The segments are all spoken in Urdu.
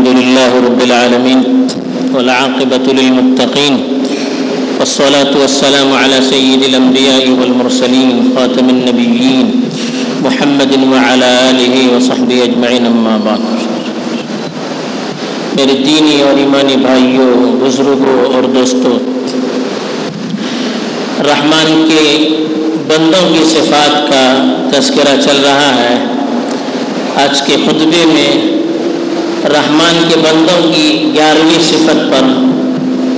الحمد لله رب العالمين والعاقبة للمتقين والصلاة والسلام على سيد الأنبياء والمرسلين خاتم النبيين محمد وعلى آله وصحبه أجمعين أما بعد. میرے دینی اور ایمانی بھائیوں، بزرگوں اور دوستوں، رحمان کے بندوں کی صفات کا تذکرہ چل رہا ہے۔ آج کے خطبے میں رحمان کے بندوں کی گیارہویں صفت پر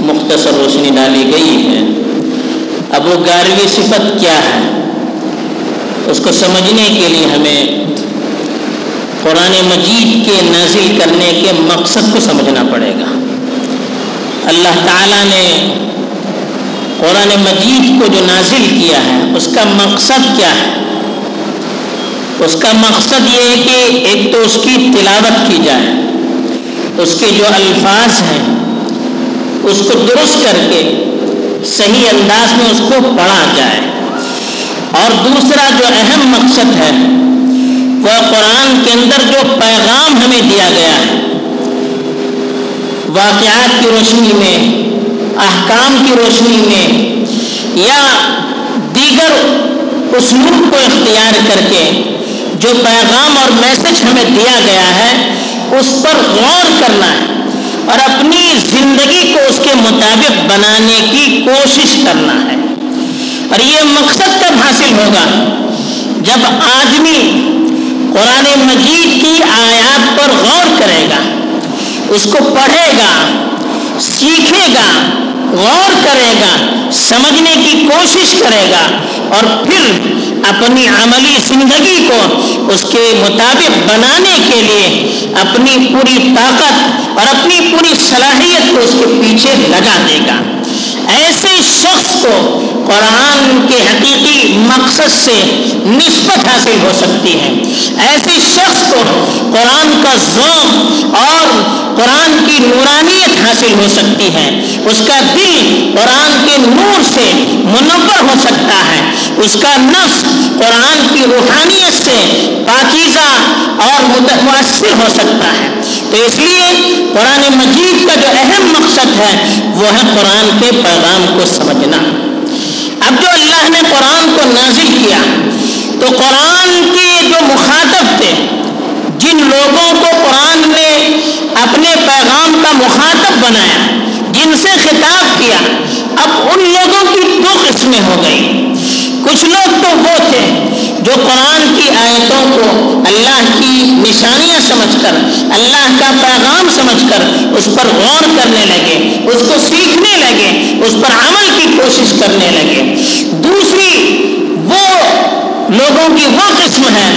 مختصر روشنی ڈالی گئی ہے۔ اب وہ گیارہویں صفت کیا ہے؟ اس کو سمجھنے کے لیے ہمیں قرآن مجید کے نازل کرنے کے مقصد کو سمجھنا پڑے گا۔ اللہ تعالیٰ نے قرآن مجید کو جو نازل کیا ہے، اس کا مقصد کیا ہے؟ اس کا مقصد یہ ہے کہ ایک تو اس کی تلاوت کی جائے۔ اس کے جو الفاظ ہیں، اس کو درست کر کے صحیح انداز میں اس کو پڑھا جائے۔ اور دوسرا جو اہم مقصد ہے، وہ قرآن کے اندر جو پیغام ہمیں دیا گیا ہے، واقعات کی روشنی میں، احکام کی روشنی میں، یا دیگر اسلوب کو اختیار کر کے جو پیغام اور میسج ہمیں دیا گیا ہے اس پر غور کرنا ہے اور اپنی زندگی کو اس کے مطابق بنانے کی کوشش کرنا ہے۔ اور یہ مقصد کب حاصل ہوگا جب آدمی قرآن مجید کی آیات پر غور کرے گا، اس کو پڑھے گا، سیکھے گا غور کرے گا، سمجھنے کی کوشش کرے گا اور پھر اپنی عملی زندگی کو اس کے مطابق بنانے کے لیے اپنی پوری طاقت اور اپنی پوری صلاحیت کو اس کے پیچھے لگا دے گا۔ ایسے شخص کو قرآن کے حقیقی مقصد سے نسبت حاصل ہو سکتی ہے۔ ایسے شخص کو قرآن کا ذوق اور قرآن کی نورانیت حاصل ہو سکتی ہے۔ اس کا دل قرآن کے نور سے منور ہو سکتا ہے۔ اس کا نفس قرآن کی روحانیت سے پاکیزہ اور مؤثر ہو سکتا ہے۔ تو اس لیے قرآن مجید کا جو اہم مقصد ہے، وہ ہے قرآن کے پیغام کو سمجھنا۔ اب جو اللہ نے قرآن کو نازل کیا، تو قرآن کے جو مخاطب تھے، جن لوگوں کو قرآن نے اپنے پیغام کا مخاطب بنایا، جن سے خطاب کیا، اب ان لوگوں کی دو قسمیں ہو گئی؟ کچھ لوگ تو وہ تھے جو قرآن کی آیتوں کو اللہ کی نشانیاں سمجھ کر، اللہ کا پیغام سمجھ کر اس پر غور کرنے لگے، اس کو سیکھنے لگے، اس پر عمل کی کوشش کرنے لگے۔ دوسری، وہ لوگوں کی وہ قسم ہے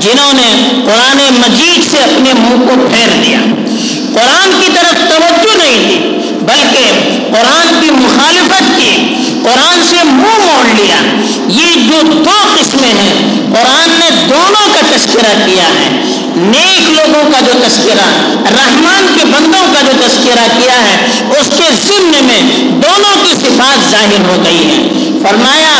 جنہوں نے قرآن مجید سے اپنے منہ کو پھیر دیا۔ قرآن کی طرف توجہ نہیں تھی، بلکہ قرآن کی مخالفت کی، قرآن سے منہ موڑ لیا۔ یہ جو دو قسمیں ہیں، قرآن نے دونوں کا تذکرہ کیا ہے۔ نیک لوگوں کا جو تذکرہ، رحمان کے بندوں کا جو تذکرہ کیا ہے، اس کے ضمن میں دونوں کی صفات ظاہر ہو گئی ہے فرمایا،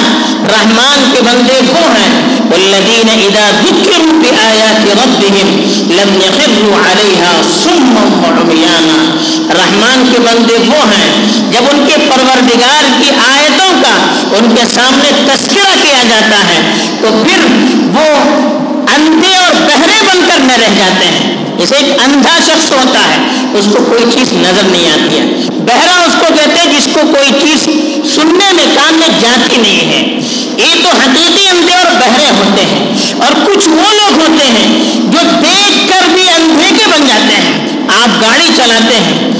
رحمان کے بندے وہ ہیں، والذین اذا ذکروا بآیات ربهم لم يخروا عليها صما وعميانا رحمان کے بندے وہ ہیں، جب ان کے پروردگار کی آیتوں کا، ان کے سامنے تذکرہ کیا جاتا ہے، تو پھر بن جاتے ہیں۔ جیسے ایک اندھا شخص ہوتا ہے، اس کو کوئی چیز نظر نہیں آتی ہے۔ بہرا اس کو کہتے ہیں جس کو کوئی چیز سننے میں، کان میں جاتی نہیں ہے۔ یہ تو حقیقی اندھے اور بہرے ہوتے ہیں، اور کچھ وہ لوگ ہوتے ہیں جو دیکھ کر بھی اندھے کے بن جاتے ہیں۔ آپ گاڑی چلاتے ہیں۔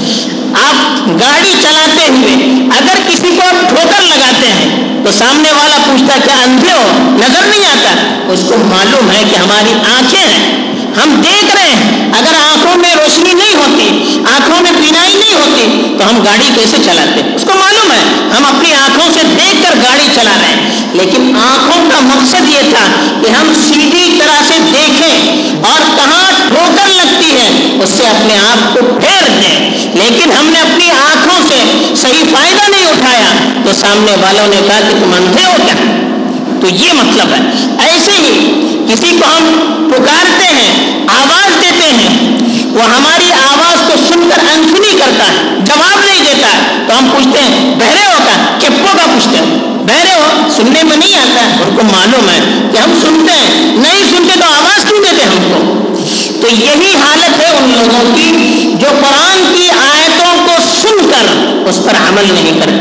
آپ گاڑی چلاتے ہوئے اگر کسی کو آپ ٹھوکر لگاتے ہیں، تو سامنے والا پوچھتا کہ اندھے ہو؟ نظر نہیں آتا۔ اس کو معلوم ہے کہ ہماری آنکھیں ہیں۔ ہم دیکھ رہے ہیں، اگر آنکھوں میں روشنی نہیں ہوتی، آنکھوں میں بینائی نہیں ہوتی، تو ہم گاڑی کیسے چلاتے اس کو معلوم ہے، ہم اپنی آنکھوں سے دیکھ کر گاڑی چلا رہے ہیں۔ لیکن آنکھوں کا مقصد یہ تھا کہ ہم سیدھی طرح سے دیکھیں اور کہاں ٹھوکر لگتی ہے، اس سے اپنے آپ کو پھیر دیں۔ لیکن ہم نے اپنی آنکھوں سے صحیح فائدہ نہیں اٹھایا۔ تو سامنے والوں نے کہا کہ تم اندھے ہو کیا؟ تو یہ مطلب ہے۔ ایسے ہی کسی کو ہم پکارتے ہیں، آواز دیتے ہیں، وہ ہماری آواز کو سن کر انسنی کرتا ہے، جواب نہیں دیتا ہے۔ تو ہم پوچھتے ہیں، بہرے ہوتا چپو کا پوچھتے ہیں؟ بہرے ہو، سننے میں نہیں آتا ہے۔ ان کو معلوم ہے کہ ہم سنتے ہیں، نہیں سنتے تو آواز کیوں دیتے ہم کو؟ تو یہی حالت ہے ان لوگوں کی جو قرآن کی آیتوں کو سن کر اس پر عمل نہیں کرتے۔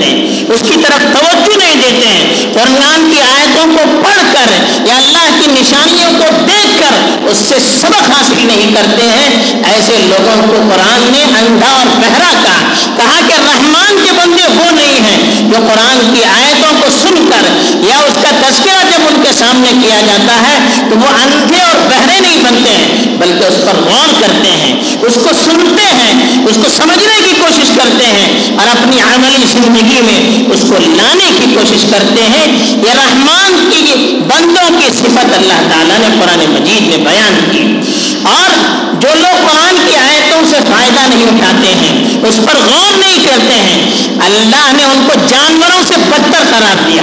نے اور بہرا کہا کہا کہ رحمان کے بندے وہ نہیں ہیں جو قرآن کی آیتوں کو سن کر یا اس کا تذکرہ جب ان کے سامنے کیا جاتا ہے، تو وہ اندھے اور بہرے نہیں بنتے ہیں، بلکہ اس پر غور کرتے ہیں، اس کو سنتے ہیں، اس کو سمجھنے کی کوشش کرتے ہیں اور اپنی عملی زندگی میں اس کو لانے کی کوشش کرتے ہیں۔ یہ رحمان کی بندوں کی صفت اللہ تعالیٰ نے قرآن مجید میں بیان کی۔ اور جو لوگ قرآن کی آیتوں سے فائدہ نہیں اٹھاتے ہیں، اس پر غور نہیں کرتے ہیں۔ اللہ نے ان کو جانوروں سے بدتر قرار دیا۔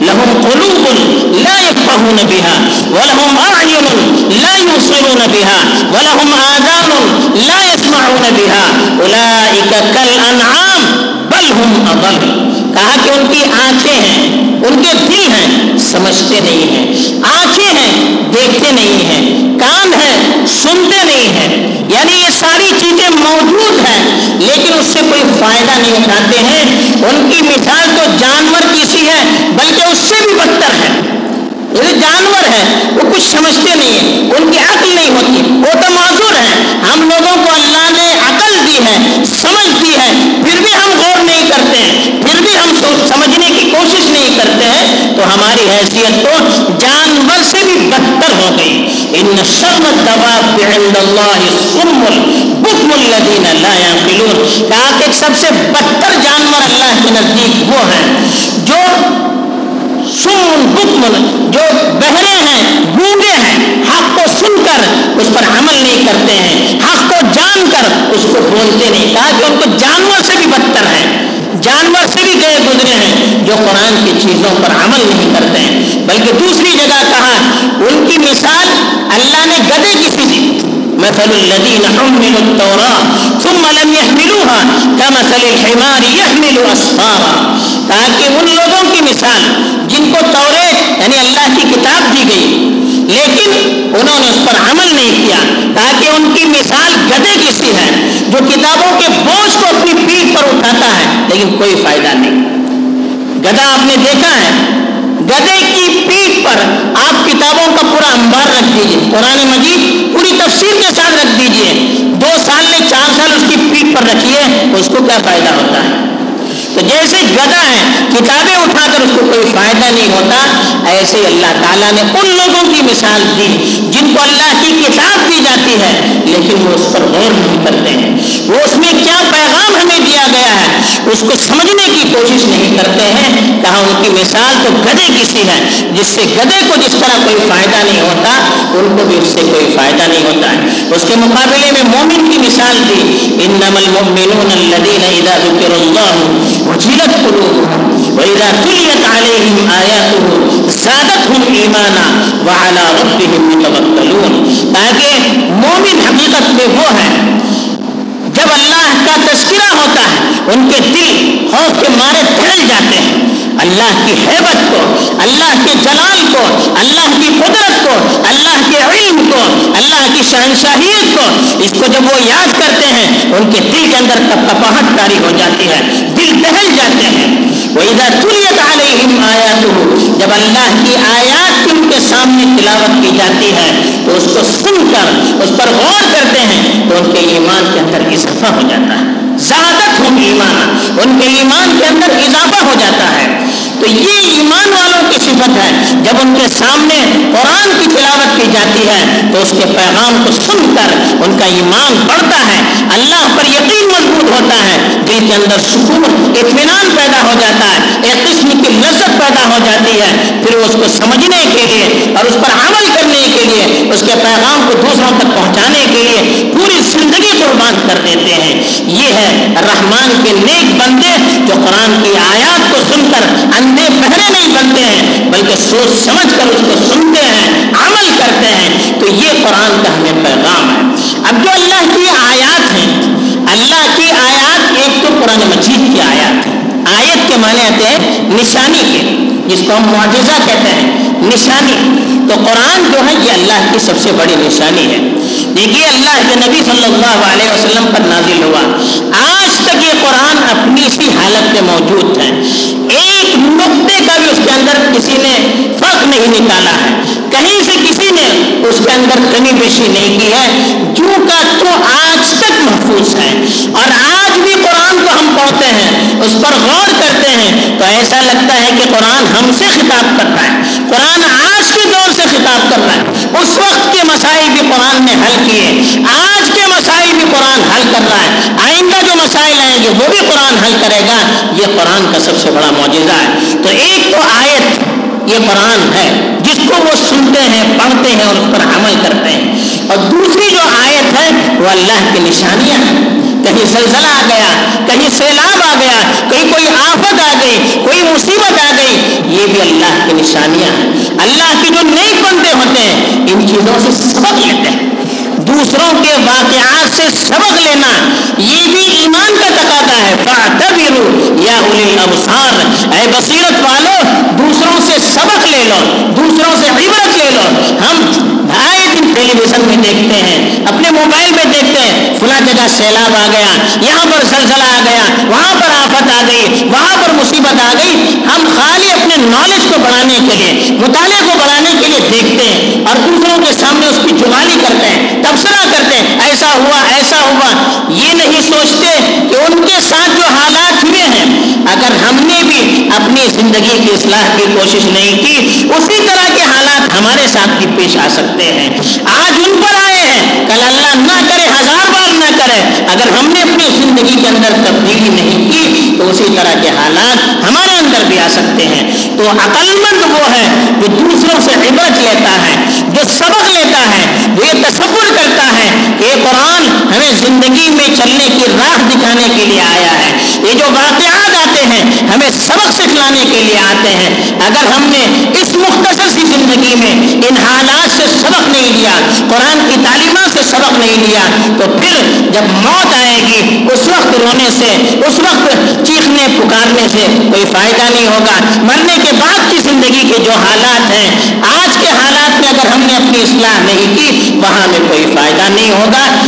لهم قلوب لا يفقهون بها ولهم أعين لا يبصرون بها ولهم آذان لا يسمعون بها أولئك كالأنعام بل هم أضل کہا کہ ان کی آنکھیں ہیں، ان کے دل ہیں، سمجھتے نہیں ہیں۔ فائدہ نہیں اٹھاتے ہیں۔ ان کی مثال تو جانور کی سی ہے، بلکہ اس سے بھی بدتر ہے۔ یہ جانور ہے، وہ کچھ سمجھتے نہیں ہیں۔ ان کی عقل نہیں ہوتی۔ وہ تو معذور ہے ہم لوگوں کو اللہ نے عقل دی ہے، سمجھ دی ہے۔ پھر بھی ہم غور نہیں کرتے ہیں۔ پھر بھی ہم سمجھنے کی کوشش نہیں کرتے ہیں۔ تو ہماری حیثیت تو سب سے بدتر جانور اللہ کے نزدیک وہ ہیں جو سن بکمن جو بہرے ہیں گونگے ہیں، حق کو سن کر اس پر عمل نہیں کرتے ہیں، حق کو جان کر اس کو بولتے نہیں، کہا کہ ان کو جانور سے بھی بدتر ہے جانور سے بھی گئے گزرے ہیں، جو قرآن کی چیزوں پر عمل نہیں کرتے ہیں۔ بلکہ دوسری جگہ کہا، ان کی مثال اللہ نے گدے کی سی دی مثل الذين حملوا التوراة ثم لم يحملوها كمثل الحمار يحمل أسفارا تاکہ ان لوگوں کی مثال، جن کو تورے یعنی اللہ کی کتاب دی گئی۔ لیکن انہوں نے اس پر عمل نہیں کیا۔ تاکہ ان کی مثال گدے کی سی ہے، جو کتابوں کے بوجھ کو اپنی پیٹ پر اٹھاتا ہے، لیکن کوئی فائدہ نہیں۔ گدا آپ نے دیکھا ہے گدے کی پیٹ پر آپ کتابوں کا پورا انبار رکھ دیجیے قرآن مجید پوری تفصیل کے ساتھ رکھیے اس کو کیا فائدہ ہوتا ہے؟ تو جیسے گدا ہے کتابیں اٹھا کر اس کو کوئی فائدہ نہیں ہوتا، ایسے اللہ تعالیٰ نے ان لوگوں کی مثال دی جن کو اللہ کی کتاب دی جاتی ہے، لیکن وہ اس پر غور نہیں کرتے ہیں۔ وہ اس میں کیا پیغام ہمیں دیا گیا ہے، اس کو سمجھنے کی کوشش نہیں کرتے ہیں۔ کہا ان کی مثال تو گدے کی سی ہے، جس سے گدے کو جس طرح کوئی فائدہ نہیں ہوتا، ان کو بھی اس سے کوئی فائدہ نہیں ہوتا ہے۔ اس کے مقابلے میں مومن کی مثال دی، انما المؤمنون الذين اذا ذكر الله وجلت قلوبهم وَإِذَا تُلِيَتْ عَلَيْهِمْ آيَاتُهُ زَادَتْهُمْ ایمانا وعلى رَبِّهِمْ يتوکلون تاکہ مومن حقیقت میں وہ ہیں جب اللہ کا تذکرہ ہوتا ہے، ان کے دل خوف کے مارے پھیل جاتے ہیں۔ اللہ کی حیبت کو، اللہ کے جلال کو، اللہ کی کی شہنشاہیت کو اس کو جب وہ یاد کرتے ہیں، ان کے دل کے اندر کب کپاہٹ کاری ہو جاتی ہے، دل دہل جاتے ہیں۔ وہ ادھر تریت علیہم آیات جب اللہ کی آیات ان کے سامنے تلاوت کی جاتی ہے، تو اس کو سن کر، اس پر غور کرتے ہیں، تو ان کے ایمان کے اندر اضافہ ہو جاتا ہے۔ زیادت ہو ایمان، ان کے ایمان کے اندر اضافہ ہو جاتا ہے۔ تو یہ ایمان والوں کی صفت ہے، جب ان کے سامنے کی جاتی ہے تو اس کے پیغام کو سن کر ان کا ایمان بڑھتا ہے اللہ پر یقین مضبوط ہوتا ہے دل کے اندر سکون، اطمینان پیدا ہو جاتا ہے، ایک قسم کی لذت پیدا ہو جاتی ہے۔ پھر اس کو سمجھنے کے لیے اور اس پر عمل کرنے کے لیے، اس کے پیغام کو دوسروں تک پہنچانے کے لیے پوری زندگی قربان کر دیتے ہیں۔ یہ ہے رحمان کے نیک بندے جو قرآن کی آیات کو سن کر اندھے بہرے نہیں بنتے ہیں، بلکہ سوچ سمجھ کر اس کو سنتے ہیں، عمل کرتے ہیں۔ تو یہ قرآن کا ہمیں پیغام ہے۔ اب جو آیت کے معنی آتے ہیں نشانی کے، جس کو ہم معجزہ کہتے ہیں نشانی تو قرآن جو ہے، یہ اللہ کی سب سے بڑی نشانی ہے۔ دیکھیے، اللہ کے نبی صلی اللہ علیہ وسلم پر نازل ہوا۔ آج تک یہ قرآن اپنی اسی حالت میں موجود ہے۔ ایک نقطے کا بھی اس کے اندر کسی نے فرق نہیں نکالا ہے۔ کہیں سے کسی نے اس کے اندر کمی بیشی نہیں کی ہے۔ جو کا تو آج تک محفوظ ہے۔ اور آج بھی قرآن کو ہم پڑھتے ہیں۔ اس پر غور کرتے ہیں تو ایسا لگتا ہے کہ قرآن ہم سے خطاب کر رہا ہے۔ قرآن آج کے دور سے خطاب کر رہا ہے۔ اس وقت کے مسائل بھی قرآن نے حل کیے۔ آج کے مسائل بھی قرآن حل کر رہا ہے۔ آئندہ جو مسائل آئیں گے، وہ بھی قرآن حل کرے گا۔ یہ قرآن کا سب سے بڑا معجزہ ہے۔ تو ایک تو آیت، یہ قرآن ہے۔ جس کو وہ سنتے ہیں، پڑھتے ہیں، اور اس پر عمل کرتے ہیں۔ اور دوسری جو آیت ہے، وہ اللہ کی نشانیاں ہیں۔ کہیں زلزلہ آ گیا، کہیں سیلاب آ گیا کہیں کوئی آفت آ گئی کوئی مصیبت آ گئی یہ بھی اللہ کی نشانیاں ہیں اللہ کے جو نیک بندے ہوتے ہیں ان چیزوں سے سبق لیتے۔ ہیں دوسروں کے واقعات سے سبق لینا، یہ بھی ایمان کا تقاضا ہے۔ یا اولی الابصار۔ اے بصیرت والو، دوسروں سے سبق لے لو، دوسروں سے عبرت لے لو۔ ہم دن ٹیلی ویژن میں دیکھتے ہیں۔ اپنے موبائل میں دیکھتے ہیں، فلاں جگہ سیلاب آ گیا، یہاں پر زلزلہ آ گیا، وہاں پر آفت آ گئی، وہاں پر مصیبت آ گئی، ہم خالی اپنے نالج کو بڑھانے کے لیے، مطالعے کو بڑھانے کے لیے دیکھتے ہیں اور دوسروں کے سامنے اس کی جمالی کرتے ہیں، تبصرہ کرتے ہیں، ایسا ہوا ایسا ہوا۔ یہ نہیں سوچتے کہ ان کے ساتھ جو حالات ہوئے ہیں، اگر ہم نے بھی اپنی زندگی کی اصلاح کی کوشش نہیں کی، اسی طرح کے حالات ہمارے ساتھ بھی پیش آ سکتے ہیں۔ آج ان پر آئے نہ کرے ہزار بار نہ کرے. اگر ہم نے اپنی زندگی کے اندر تبدیلی نہیں کی، تو اسی طرح کے حالات ہمارے اندر بھی آ سکتے ہیں۔ تو عقل مند وہ ہے جو دوسروں سے عبرت لیتا ہے، جو سبق لیتا ہے وہ یہ تصور کرتا ہے کہ یہ قرآن ہمیں زندگی میں چلنے کی راہ دکھانے کے لیے آیا ہے۔ یہ جو واقعات آتے ہیں، ہمیں سبق سکھلانے کے لیے آتے ہیں۔ اگر ہم نے اس مختصر سی زندگی میں ان حالات سے سبق نہیں لیا، قرآن کی تعلیمات نہیں لیا تو پھر جب موت آئے گی، اس وقت رونے سے، اس وقت چیخنے، پکارنے سے کوئی فائدہ نہیں ہوگا۔ مرنے کے بعد کی زندگی کے جو حالات ہیں، آج کے حالات میں اگر ہم نے اپنی اصلاح نہیں کی، وہاں میں کوئی فائدہ نہیں ہوگا۔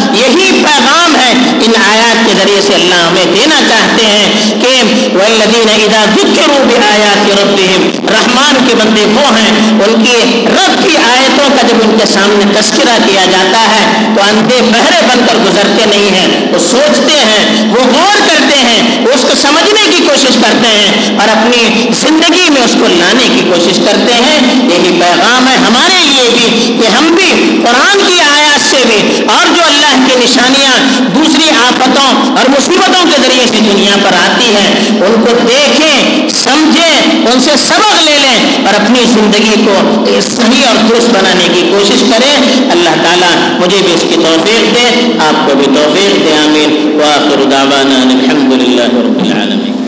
والذین اذا ذکروا بآیات ربهم، رحمان کے بندے وہ ہیں، ان کی رب کی آیتوں کا جب ان کے سامنے تذکرہ کیا جاتا ہے، تو اندھے بہرے بن کر گزرتے نہیں ہیں، وہ سوچتے ہیں، وہ غور کرتے ہیں، وہ اس کو سمجھنے کی کوشش کرتے ہیں اور اپنی زندگی میں اس کو لانے کی کوشش کرتے ہیں۔ یہی پیغام ہے ہمارے لیے بھی کہ ہم بھی قرآن کی آیات سے بھی اور جو اللہ کی نشانیاں دوسری آفتوں اور مصیبتوں کے ذریعے سے دنیا پر آتی ہیں، ان کو دیکھیں، سمجھیں، ان سے سبق لے لیں اور اپنی زندگی کو صحیح اور درست بنانے کی کوشش کریں۔ اللہ تعالیٰ مجھے بھی اس کی توفیق دے، آپ کو بھی توفیق دے، آمین۔ واخر دعوانا الحمد للہ رب العالمین۔